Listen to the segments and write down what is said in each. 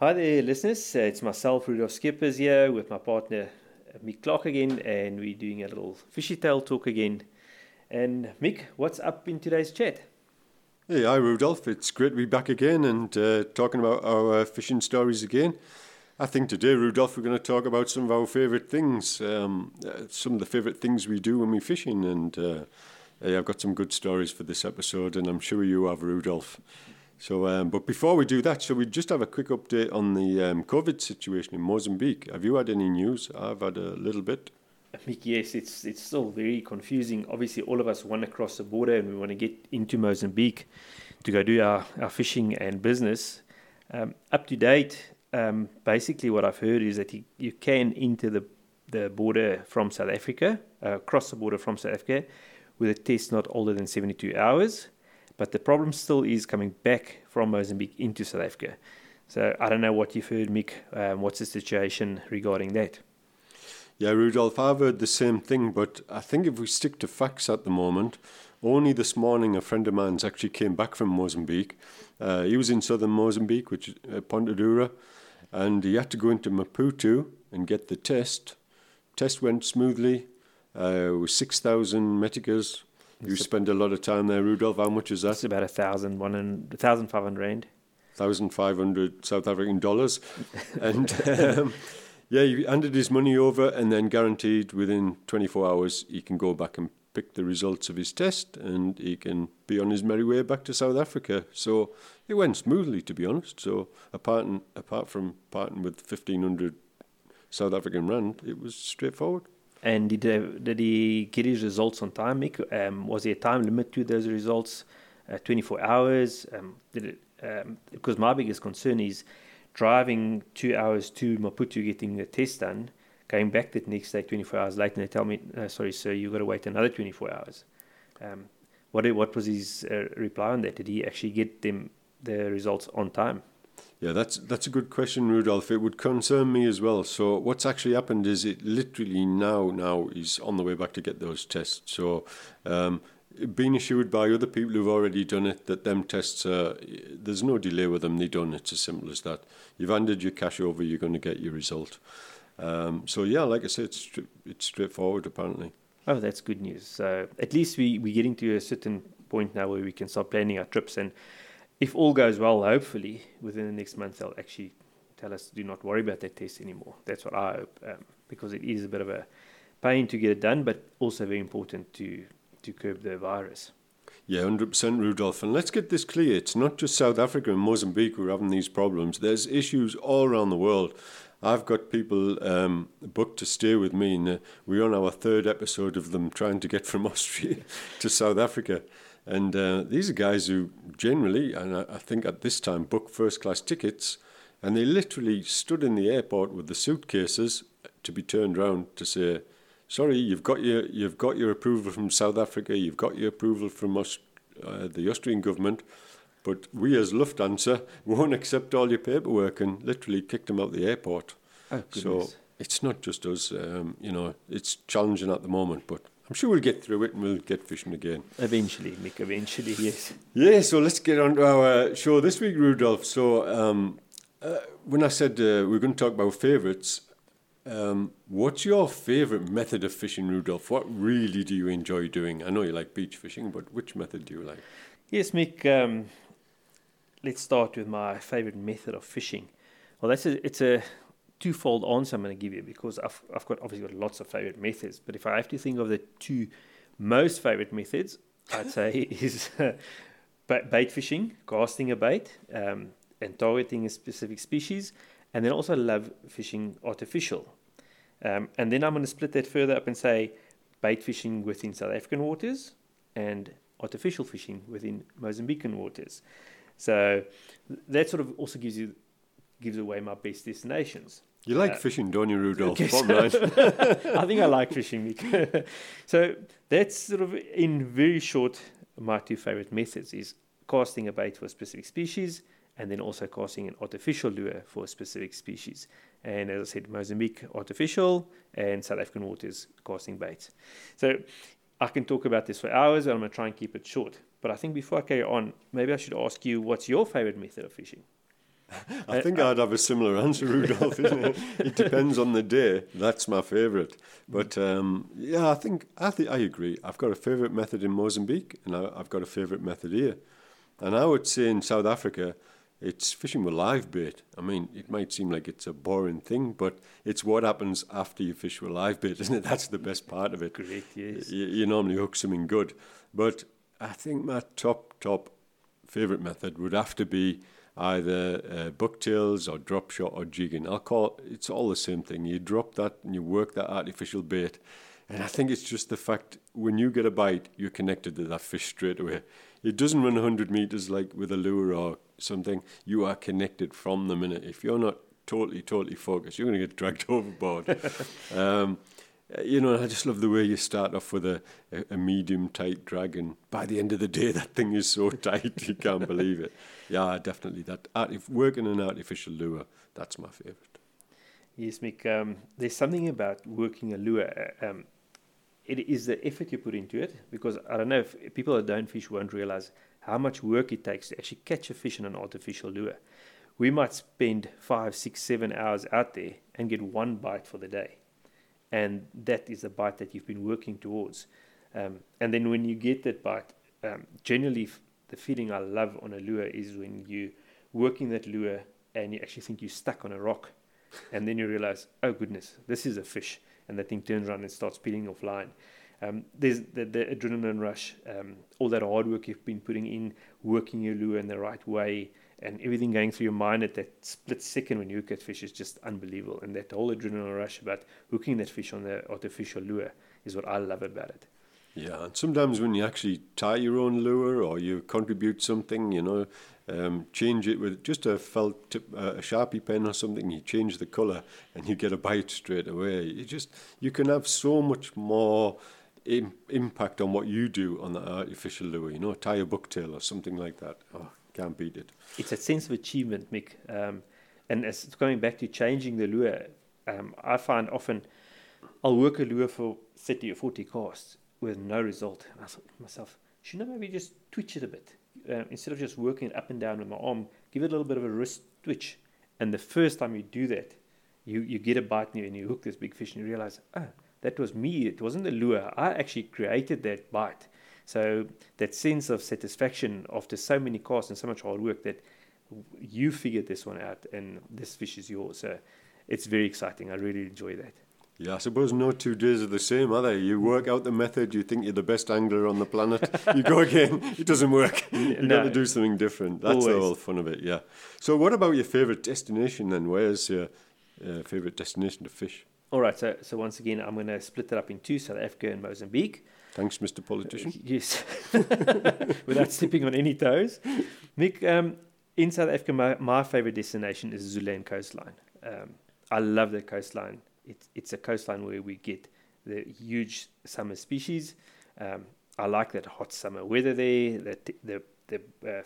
Hi there, listeners. Uh, it's myself, Rudolf Skippers, here with my partner, uh, Mick Clark, again, and we're doing a little fishy tail talk again. And Mick, what's up in today's chat? Hey, hi Rudolf. It's great to be back again and uh, talking about our uh, fishing stories again. I think today, Rudolf, we're going to talk about some of our favourite things, um, uh, some of the favourite things we do when we're fishing. And I've got some good stories for this episode, and I'm sure you have, Rudolph. So, um, but before we do that, shall we just have a quick update on the um, COVID situation in Mozambique? Have you had any news? I've had a little bit. Yes, it's it's still very confusing. Obviously, all of us want to cross the border and we want to get into Mozambique to go do our, our fishing and business. Um, up to date, um, basically what I've heard is that you, you can enter the, the border from South Africa, uh, cross the border from South Africa, with a test not older than 72 hours. But the problem still is coming back from Mozambique into South Africa. So I don't know what you've heard, Mick. Um, what's the situation regarding that? Yeah, Rudolph, I've heard the same thing, but I think if we stick to facts at the moment, only this morning a friend of mine's actually came back from Mozambique. Uh, he was in southern Mozambique, which is uh, and he had to go into Maputo and get the test. Test went smoothly. Uh, it was 6,000 meticais. You spend a lot of time there, Rudolph. How much is that? It's about a thousand, one and a thousand five hundred rand. 1,500 South African dollars. and um, yeah, he handed his money over and then guaranteed within 24 hours he can go back and pick the results of his test and he can be on his merry way back to South Africa. So it went smoothly, to be honest. So apart, apart from parting with 1,500 South African rand, it was straightforward. And did uh, did he get his results on time, Mick? Um, was there a time limit to those results? Uh, 24 hours? Um, it, um, because my biggest concern is driving two hours to Maputo getting the test done, going back the next day 24 hours later, and they tell me, uh, sorry, sir, you've got to wait another 24 hours. Um, what, what was his uh, reply on that? Did he actually get them the results on time? Yeah, that's that's a good question, Rudolph. It would concern me as well. So what's actually happened is it literally now now is on the way back to get those tests. So um, being assured by other people who've already done it that them tests are, there's no delay with them, they're done. It's as simple as that. You've handed your cash over, you're going to get your result. Um, so yeah, like I said, it's it's straightforward apparently. Oh, that's good news. So at least we we're getting to a certain point now where we can start planning our trips, and if all goes well, hopefully within the next month they'll actually tell us do not worry about that test anymore. That's what I hope, um, because it is a bit of a pain to get it done, but also very important to to curb the virus. Yeah, 100% Rudolph. And let's get this clear. It's not just South Africa and Mozambique who are having these problems. There's issues all around the world. I've got people um, booked to stay with me, and uh, we're on our third episode of them trying to get from Austria to South Africa. And uh, these are guys who generally, and I, I think at this time, book first class tickets, and they literally stood in the airport with the suitcases to be turned around to say, sorry, you've got your you've got your approval from South Africa, you've got your approval from Aust- uh, the Austrian government, but we as Lufthansa won't accept all your paperwork and literally kicked them out the airport. Oh, so it's not just us, um, you know, it's challenging at the moment, but I'm sure we'll get through it and we'll get fishing again. Eventually, Mick, eventually, yes. Yeah, so let's get on to our show this week, Rudolph. So um, uh, when I said uh, we're going to talk about favourites, um, what's your favourite method of fishing, Rudolph? What really do you enjoy doing? I know you like beach fishing, but which method do you like? Yes, Mick. Um, let's start with my favourite method of fishing. Well, that's a, it's a twofold answer I'm going to give you because I've, I've got obviously got lots of favourite methods. But if I have to think of the two most favourite methods, I'd say is bait fishing, casting a bait, um, and targeting a specific species and then also love fishing artificial. Um, and then I'm going to split that further up and say bait fishing within South African waters and artificial fishing within Mozambican waters. So that sort of also gives you gives away my best destinations. You like uh, fishing, don't you, Rudolph? I think I like fishing. so that's sort of in very short my two favorite methods is casting a bait for a specific species and then also casting an artificial lure for a specific species. And as I said, Mozambique artificial and South African waters casting baits. So I can talk about this for hours, and I'm going to try and keep it short. But I think before I carry on, maybe I should ask you what's your favorite method of fishing? I think I'd have a similar answer, Rudolph. Isn't it? it depends on the day. That's my favourite. But um, yeah, I think I think I agree. I've got a favourite method in Mozambique, and I, I've got a favourite method here. And I would say in South Africa, it's fishing with live bait. I mean, it might seem like it's a boring thing, but it's what happens after you fish with live bait, isn't it? That's the best part of it. Correct, yes. You, you normally hook something good. But I think my top, top favourite method would have to be either uh, bucktails or drop shot or jigging. I'll call it, it's all the same thing. You drop that and you work that artificial bait. And I think it's just the fact when you get a bite, you're connected to that fish straight away. It doesn't run 100 meters like with a lure or something. You are connected from the minute. If you're not totally, totally focused, you're going to get dragged overboard. um, you know, I just love the way you start off with a, a, medium tight drag, and by the end of the day, that thing is so tight you can't believe it. Yeah, definitely. That artif- working an artificial lure, that's my favourite. Yes, Mick. Um, there's something about working a lure. uh, Um, it is the effort you put into it because I don't know if people that don't fish won't realize how much work it takes to actually catch a fish in an artificial lure. We might spend five, six, seven hours out there and get one bite for the day, and that is the bite that you've been working towards. Um, and then when you get that bite, um, generally f- the feeling I love on a lure is when you working that lure and you actually think you're stuck on a rock, and then you realize, oh goodness, this is a fish and the thing turns around and starts peeling off line. Um, there's the, the adrenaline rush, um, all that hard work you've been putting in, working your lure in the right way, and everything going through your mind at that split second when you hook that fish is just unbelievable. And that whole adrenaline rush about hooking that fish on the artificial lure is what I love about it. Yeah, and sometimes when you actually tie your own lure or you contribute something, you know, um, change it with just a felt tip, uh, a sharpie pen or something. You change the color and you get a bite straight away. You just you can have so much more Im- impact on what you do on the artificial lure. You know, tie a bucktail or something like that. Oh, can't beat it. It's a sense of achievement, Mick. Um, and as it's going back to changing the lure, um, I find often I'll work a lure for 30 or 40 casts with no result. And I thought to myself, should I maybe just twitch it a bit? Uh, instead of just working it up and down with my arm, give it a little bit of a wrist twitch. And the first time you do that, you, you get a bite and you, and you hook this big fish and you realize, oh, that was me. It wasn't the lure. I actually created that bite. So that sense of satisfaction after so many casts and so much hard work that you figured this one out and this fish is yours. So it's very exciting. I really enjoy that. Yeah, I suppose no two days are the same, are they? You work out the method, you think you're the best angler on the planet, you go again, it doesn't work. You've No. got to do something different. That's the whole fun of it, yeah. So, what about your favourite destination then? Where's your uh, favourite destination to fish? All right. So, so once again, I'm going to split it up in two South Africa and Mozambique. Thanks, Mr. Politician. Yes. Without stepping on any toes. Mick, um, in South Africa, my, my favorite destination is Zululand coastline. Um, I love the coastline. It's, it's a coastline where we get the huge summer species. Um, I like that hot summer weather there. The, the, the, uh,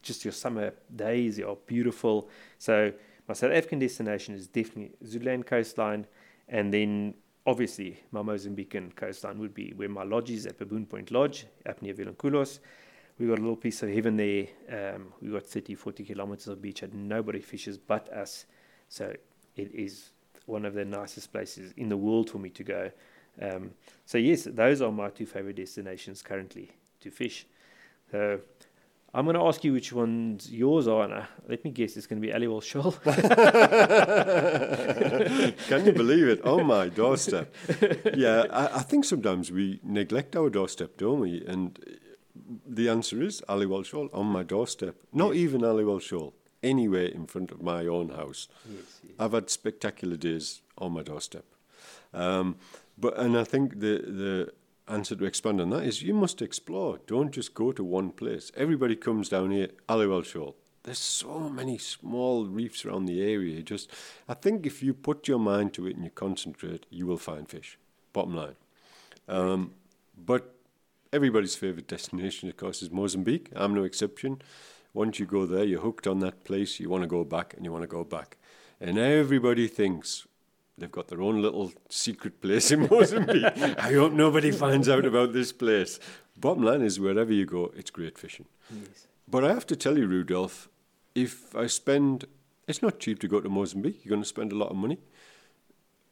just your summer days are beautiful. So my South African destination is definitely Zululand coastline. And then obviously my Mozambican coastline would be where my lodge is at Baboon Point Lodge up near Vilanculos. We got a little piece of heaven there. Um, we got 30, 40 kilometers of beach and nobody fishes but us. So it is one of the nicest places in the world for me to go. Um, so yes, those are my two favorite destinations currently to fish. So I'm going to ask you which ones yours are, and uh, let me guess, it's going to be Aliwal Shoal. Can you believe it? On my doorstep. Yeah, I, I think sometimes we neglect our doorstep, don't we? And the answer is Aliwal Shoal on my doorstep. Not even Aliwal Shoal, anywhere in front of my own house. yes, yes. I've had spectacular days on my doorstep. Um, but and I think the the answer to expand on that is you must explore. Don't just go to one place. Everybody comes down here, Aliwal Shoal. There's so many small reefs around the area. Just I think if you put your mind to it and you concentrate, you will find fish. Bottom line. Um, but everybody's favourite destination, of course, is Mozambique. I'm no exception. Once you go there, you're hooked on that place. You want to go back and you want to go back. And everybody thinks they've got their own little secret place in Mozambique. I hope nobody finds out about this place. Bottom line is, wherever you go, it's great fishing. yes. But I have to tell you, Rudolph, if I spend, it's not cheap to go to Mozambique. You're going to spend a lot of money.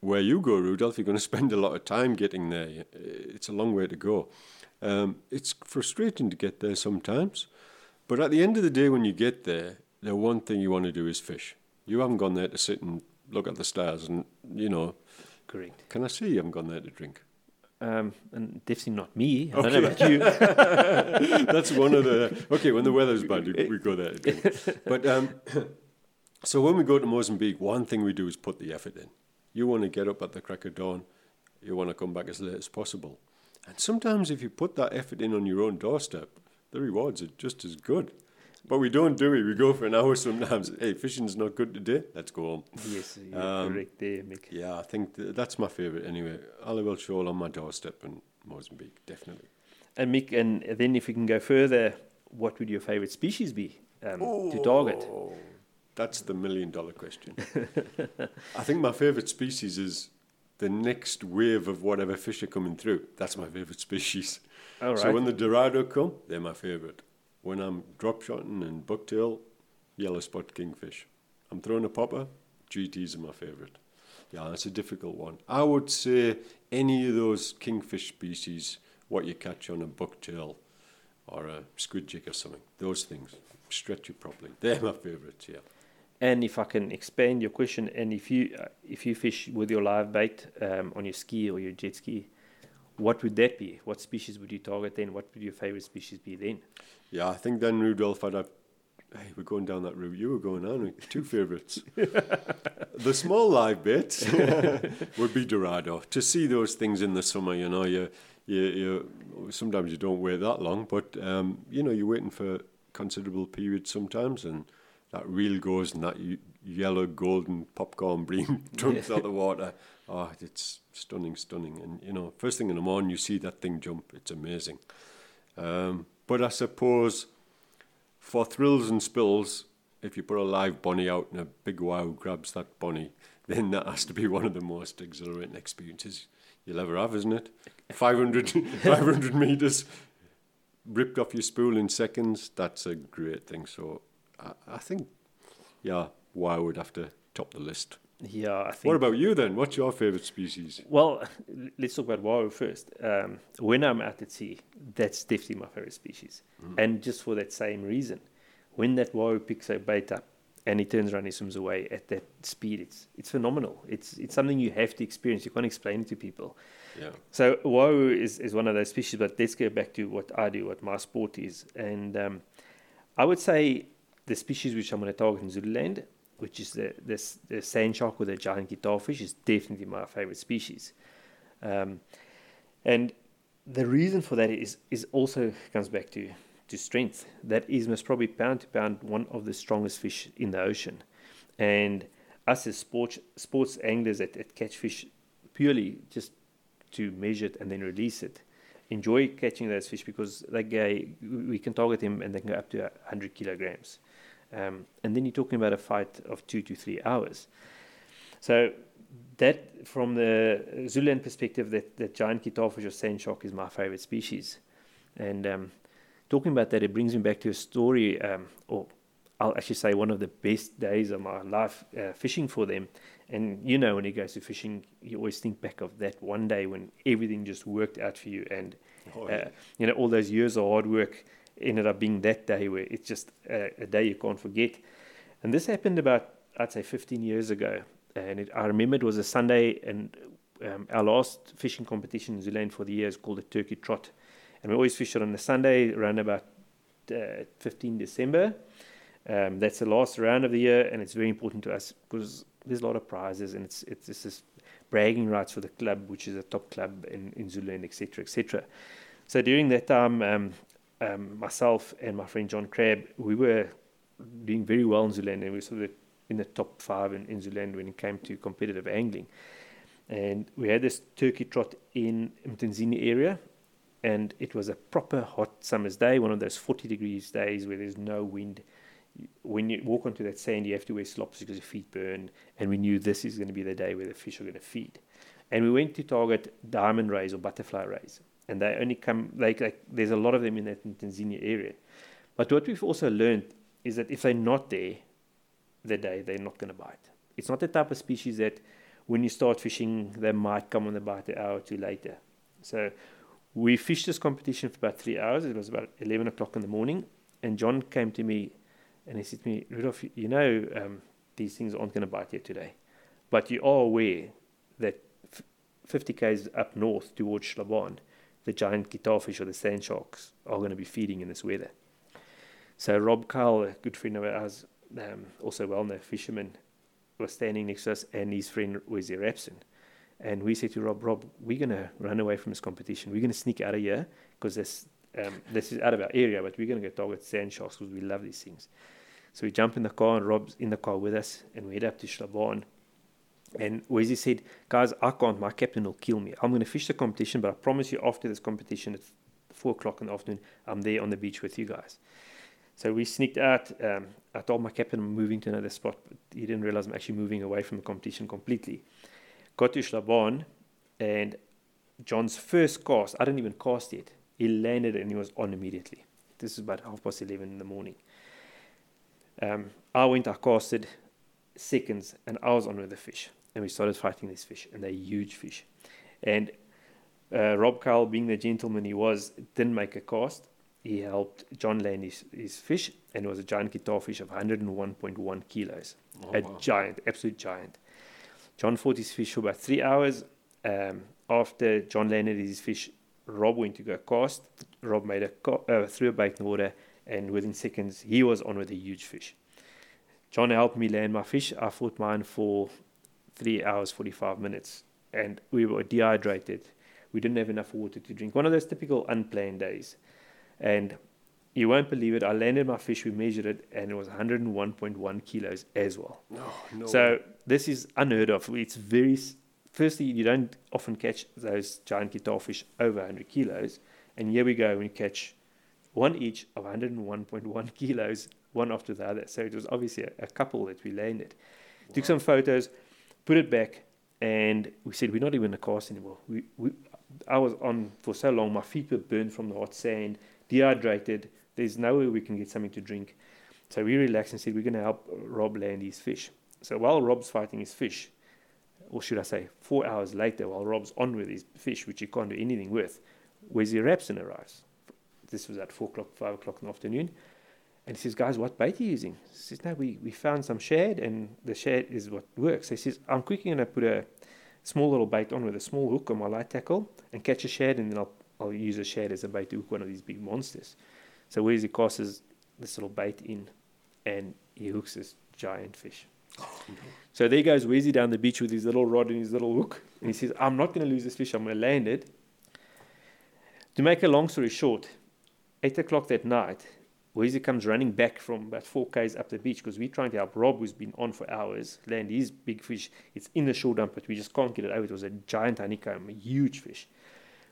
Where you go, Rudolph, you're going to spend a lot of time getting there. It's a long way to go. Um, it's frustrating to get there sometimes, but at the end of the day, when you get there, the one thing you want to do is fish. You haven't gone there to sit and look at the stars and, you know. Correct. Can I see you haven't gone there to drink? Um, and definitely not me. I Okay. don't know about you. That's one of the. Okay, when the weather's bad, we we go there. to drink. But um, so when we go to Mozambique, one thing we do is put the effort in. You want to get up at the crack of dawn. You want to come back as late as possible. And sometimes, if you put that effort in on your own doorstep, the rewards are just as good. But we don't do it. We go for an hour sometimes. Hey, fishing's not good today. Let's go home. yes, you're Um, correct there, Mick. Yeah, I think th- that's my favourite anyway. Aliwal Shoal on my doorstep in Mozambique, definitely. And Mick, and then if we can go further, what would your favourite species be um, to target? Oh, That's the million dollar question. I think my favourite species is the next wave of whatever fish are coming through. That's my favourite species. All right. So when the Dorado come, they're my favourite. When I'm drop shotting and bucktail, yellow spot kingfish. I'm throwing a popper, GTs are my favourite. Yeah, that's a difficult one. I would say any of those kingfish species, what you catch on a bucktail or a squid jig or something, those things, stretch it properly. They're my favourites, yeah. And if I can expand your question, and if you uh, if you fish with your live bait um, on your ski or your jet ski, what would that be? What species would you target then? What would your favorite species be then? Yeah, I think then Rudolph, I'd have. Hey, we're going down that route. You were going on two favourites. the small live bits would be Dorado. To see those things in the summer, you know, you, you, you sometimes you don't wait that long, but um, you know, you're waiting for considerable periods sometimes, and that reel goes and that yellow golden popcorn beam jumps out of the water. Oh, it's stunning, stunning. And you know, first thing in the morning, you see that thing jump. It's amazing. Um, but I suppose for thrills and spills, if you put a live bonnie out and a big wahoo grabs that bonnie, then that has to be one of the most exhilarating experiences you'll ever have, isn't it? 500, 500 meters ripped off your spool in seconds, that's a great thing. So I, I think, yeah, wahoo would have to top the list. Yeah, I think. What about you then? What's your favourite species? Well, let's talk about wahoo first. Um, when I'm out at sea, that's definitely my favorite species, and just for that same reason, when that wahoo picks a bait up and he turns around and swims away at that speed, it's it's phenomenal. It's it's something you have to experience. You can't explain it to people. Yeah. So wahoo is, is one of those species, but let's go back to what I do, what my sport is. And um, I would say the species which I'm going to target in Zululand, which is the, the sand shark or the giant guitar fish, is definitely my favorite species. Um, and the reason for that is, is also comes back to, to strength. That is most probably pound to pound one of the strongest fish in the ocean. And us as sports, sports anglers that, that catch fish purely just to measure it and then release it. Enjoy catching those fish because that guy we can target him and they can go up to 100 kilograms. Um, and then you're talking about a fight of two to three hours. So that, from the Zululand perspective, that, that giant guitarfish or sand shark is my favorite species. And um, talking about that, it brings me back to a story, um, or I'll actually say one of the best days of my life uh, fishing for them. And you know, when you go to fishing, you always think back of that one day when everything just worked out for you, and Oh, uh, you know all those years of hard work ended up being that day where it's just a, a day you can't forget. And this happened about I'd say 15 years ago, and it, I remember it was a Sunday, and um, our last fishing competition in Zululand for the year is called the Turkey Trot, and we always fish it on a Sunday around about uh, 15 December. Um, that's the last round of the year, and it's very important to us because there's a lot of prizes, and it's it's, it's this bragging rights for the club, which is a top club in in Zululand, etc., etc. So during that time, um, um, myself and my friend John Crabb, we were doing very well in Zululand, and we were sort of in the top five in, in when it came to competitive angling. And we had this turkey trot in Mtunzini area, and it was a proper hot summer's day, one of those 40 degrees days where there's no wind. When you walk onto that sand, you have to wear slops because your feet burn. And we knew this is going to be the day where the fish are going to feed. And we went to target diamond rays or butterfly rays. And they only come, like, like there's a lot of them in that Mtunzini area. But what we've also learned is that if they're not there the day, they're not going to bite. It's not the type of species that when you start fishing, they might come on the bite an hour or two later. So we fished this competition for about three hours. It was about 11 o'clock in the morning. And John came to me and he said to me, Rudolph, you know, um, these things aren't going to bite you today. But you are aware that 50 k's up north towards Schlabahn, the giant guitarfish or the sand sharks are going to be feeding in this weather. So Rob Kyle, a good friend of ours, um, also well-known fisherman, was standing next to us, and his friend was Rapson. And we said to Rob, Rob, we're going to run away from this competition. We're going to sneak out of here because this, um, this is out of our area, but we're going to go target sand sharks because we love these things. So we jump in the car, and Rob's in the car with us, and we head up to Schlabahn. And Wesley said, Guys, I can't. My captain will kill me. I'm going to fish the competition, but I promise you, after this competition at 4 o'clock in the afternoon, I'm there on the beach with you guys. So we sneaked out. Um, I told my captain I'm moving to another spot, but he didn't realize I'm actually moving away from the competition completely. Got to Schlabahn, and John's first cast, I didn't even cast yet. He landed and he was on immediately. This is about half past 11 in the morning. Um, I went, I casted seconds, and I was on with the fish. And we started fighting these fish, and they're huge fish. And uh, Rob Kyle, being the gentleman he was, didn't make a cast he helped John land his, his fish, and it was a giant guitar fish of 101.1 kilos. Oh, a wow. giant, absolute giant. John fought his fish for about three hours. Um, after John landed his fish, Rob went to go cast. Rob made a co- uh, threw a bait in the water, and within seconds, he was on with a huge fish. John helped me land my fish. I fought mine for three hours, 45 minutes, and we were dehydrated. We didn't have enough water to drink. One of those typical unplanned days. And you won't believe it. I landed my fish, we measured it, and it was 101.1 kilos as well. No, no. So this is unheard of. It's very, firstly, you don't often catch those giant guitar fish over 100 kilos. And here we go, we catch one each of 101.1 kilos, one after the other. So it was obviously a, a couple that we landed. Wow. Took some photos, put it back, and we said, we're not even in the cast anymore. We, we, I was on for so long, my feet were burned from the hot sand dehydrated. There's no way we can get something to drink. So we relaxed and said, we're going to help Rob land his fish. So while Rob's fighting his fish, or should I say, four hours later, while Rob's on with his fish, which he can't do anything with, Wesley Rapson arrives. This was at 4 o'clock, 5 o'clock in the afternoon. And he says, Guys, what bait are you using? He says, No, we, we found some shad, and the shad is what works. So he says, I'm quickly going to put a small little bait on with a small hook on my light tackle and catch a shad, and then I'll I'll use a shad as a bait to hook one of these big monsters. So where's he casts this little bait in and he hooks this giant fish. So there goes Weezy down the beach with his little rod and his little hook. And he says, I'm not going to lose this fish, I'm going to land it. To make a long story short, 8 o'clock that night, Weezy comes running back from about 4 k's up the beach because we're trying to help Rob, who's been on for hours, land his big fish. It's in the shore dump, but we just can't get it over. It was a giant honeycomb, a huge fish.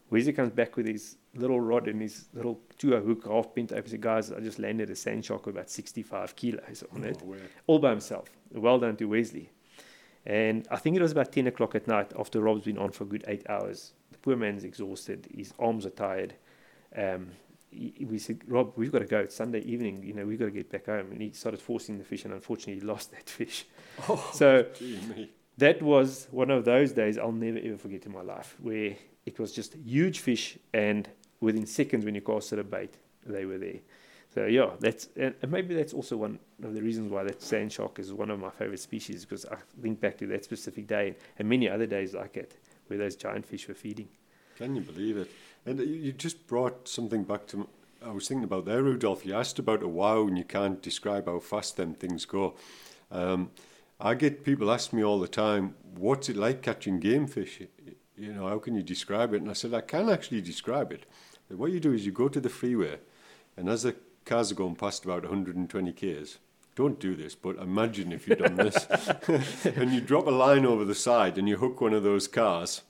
Wesley comes back with his little rod and his little two hook half bent over. He guys, I just landed a sand shark with about 65 kilos on oh, it, all by himself. Well done to Wesley. And I think it was about 10 o'clock at night after Rob's been on for a good eight hours. The poor man's exhausted. His arms are tired. Um, we said, Rob, we've got to go. It's Sunday evening. You know, we've got to get back home. And he started forcing the fish, and unfortunately, he lost that fish. Oh, so that was one of those days I'll never ever forget in my life, where it was just huge fish, and within seconds, when you casted a bait, they were there. So yeah, that's and maybe that's also one of the reasons why that sand shark is one of my favorite species because I think back to that specific day and many other days like it where those giant fish were feeding. Can you believe it? And you just brought something back to. I was thinking about there, Rudolph. You asked about a wahoo, and you can't describe how fast them things go. Um, I get people ask me all the time, "What's it like catching game fish?" you know, how can you describe it? And I said, I can actually describe it. What you do is you go to the freeway, and as the cars are going past about 120 k's, don't do this, but imagine if you've done this, and you drop a line over the side and you hook one of those cars.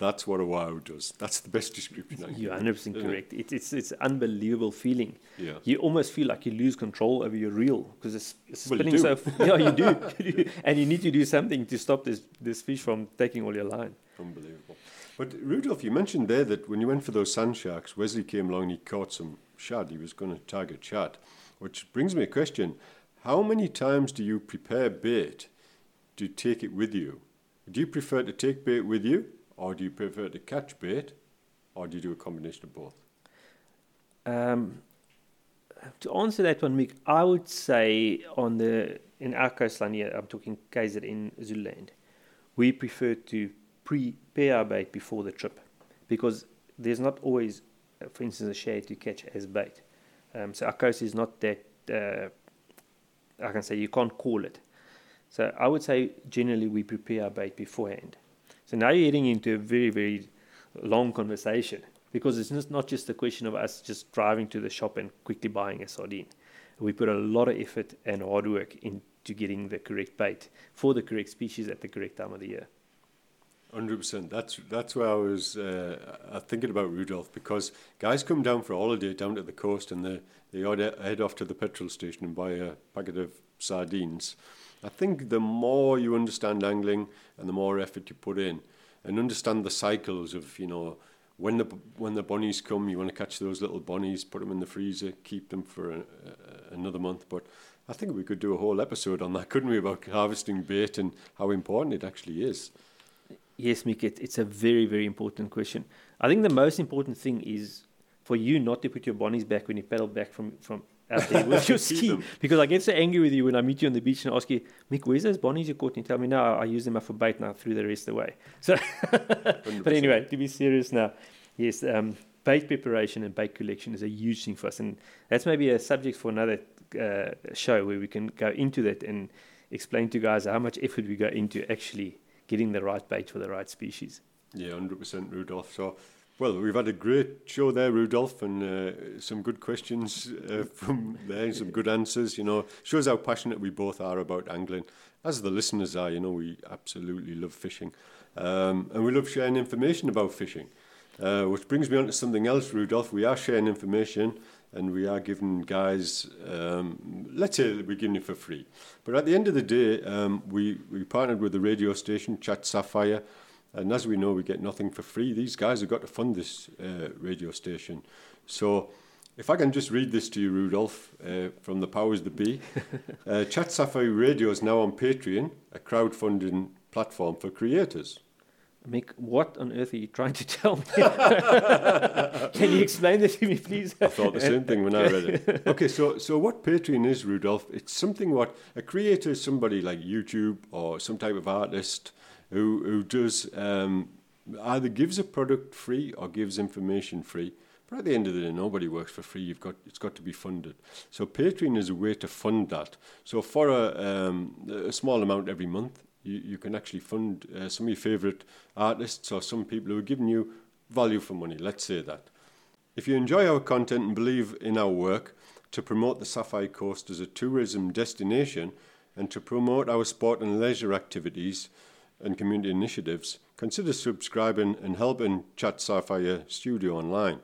That's what a wahoo does. That's the best description. I You're 100% correct. It, it's it's unbelievable feeling. Yeah. You almost feel like you lose control over your reel because it's, it's spinning well, so. yeah, you do. and you need to do something to stop this this fish from taking all your line. Unbelievable. But Rudolph, you mentioned there that when you went for those sand sharks, Wesley came along and he caught some shad. He was going to target shad. Which brings me a question. How many times do you prepare bait to take it with you? Do you prefer to take bait with you, or do you prefer to catch bait, or do you do a combination of both? Um, to answer that one, Mick, I would say on the in our coastline here, I'm talking KZN Zululand, we prefer to prepare our bait before the trip because there's not always, uh, for instance, a shad to catch as bait. Um, so our coast is not that, uh, I can say you can't call it. So I would say generally we prepare our bait beforehand. So now you're heading into a very, very long conversation because it's not just a question of us just driving to the shop and quickly buying a sardine. We put a lot of effort and hard work into getting the correct bait for the correct species at the correct time of the year. Hundred percent. That's that's where I was uh, thinking about Rudolph because guys come down for a holiday down to the coast and they they head off to the petrol station and buy a packet of sardines. I think the more you understand angling and the more effort you put in and understand the cycles of you know when the when the bonnies come, you want to catch those little bonnies, put them in the freezer, keep them for a, a, another month. But I think we could do a whole episode on that, couldn't we, about harvesting bait and how important it actually is. Yes, Mick, it, it's a very, very important question. I think the most important thing is for you not to put your bonnies back when you paddle back from, from out there with your ski. Because I get so angry with you when I meet you on the beach and ask you, Mick, where's those bonnies you caught? And you tell me, no, I use them for bait now through the rest of the way. So, but anyway, to be serious now, yes, um, bait preparation and bait collection is a huge thing for us. And that's maybe a subject for another uh, show where we can go into that and explain to guys how much effort we go into actually – getting the right bait for the right species. Yeah, 100% Rudolph. So, well, we've had a great show there, Rudolph, and uh, some good questions uh, from there, some good answers. You know, shows how passionate we both are about angling. As the listeners are, you know, we absolutely love fishing. Um, and we love sharing information about fishing. Uh, which brings me on to something else, Rudolph. We are sharing information and we are giving guys, um, let's say we're giving it for free. But at the end of the day, um, we, we partnered with the radio station, Chat Sapphire, and as we know, we get nothing for free. These guys have got to fund this uh, radio station. So if I can just read this to you, Rudolph, uh, from the powers that be. uh, Chat Sapphire Radio is now on Patreon, a crowdfunding platform for creators. Mick, what on earth are you trying to tell me? Can you explain this to me, please? I thought the same thing when I read it. Okay, so so what Patreon is, Rudolph? It's something what a creator is somebody like YouTube or some type of artist who who does um, either gives a product free or gives information free. But at the end of the day, nobody works for free. You've got it's got to be funded. So Patreon is a way to fund that. So for a, um, a small amount every month, you, you can actually fund uh, some of your favourite artists or some people who are giving you value for money, let's say that. If you enjoy our content and believe in our work to promote the Sapphire Coast as a tourism destination and to promote our sport and leisure activities and community initiatives, consider subscribing and helping Chat Sapphire Studio online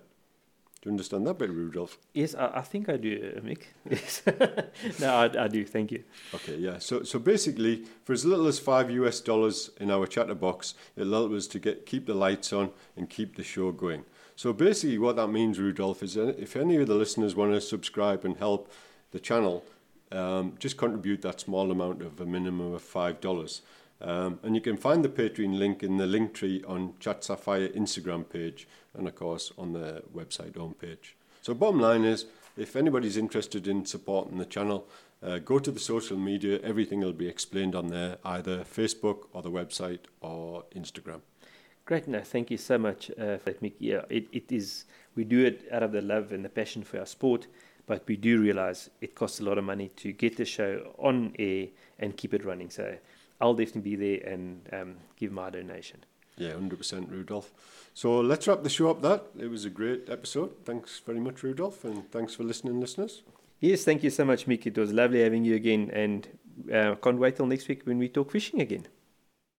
Do you understand that bit, Rudolph? Yes, I, I think I do, uh, Mick. Yes. no, I, I do. Thank you. Okay, yeah. So, so basically, for as little as five US dollars in our chatterbox, it allows us to get keep the lights on and keep the show going. So basically, what that means, Rudolph, is if any of the listeners want to subscribe and help the channel, um, just contribute that small amount of a minimum of five dollars. Um, and you can find the Patreon link in the link tree on Chat Sapphire Instagram page and, of course, on the website homepage. So, bottom line is if anybody's interested in supporting the channel, uh, go to the social media. Everything will be explained on there, either Facebook or the website or Instagram. Great, thank you so much uh, for that. Yeah, it, it is, we do it out of the love and the passion for our sport, but we do realize it costs a lot of money to get the show on air and keep it running. So I'll definitely be there and um, give my donation. Yeah, 100% Rudolph. So let's wrap the show up that. It was a great episode. Thanks very much, Rudolph, and thanks for listening, listeners. Yes, thank you so much, Mick. It was lovely having you again, and uh, can't wait till next week when we talk fishing again.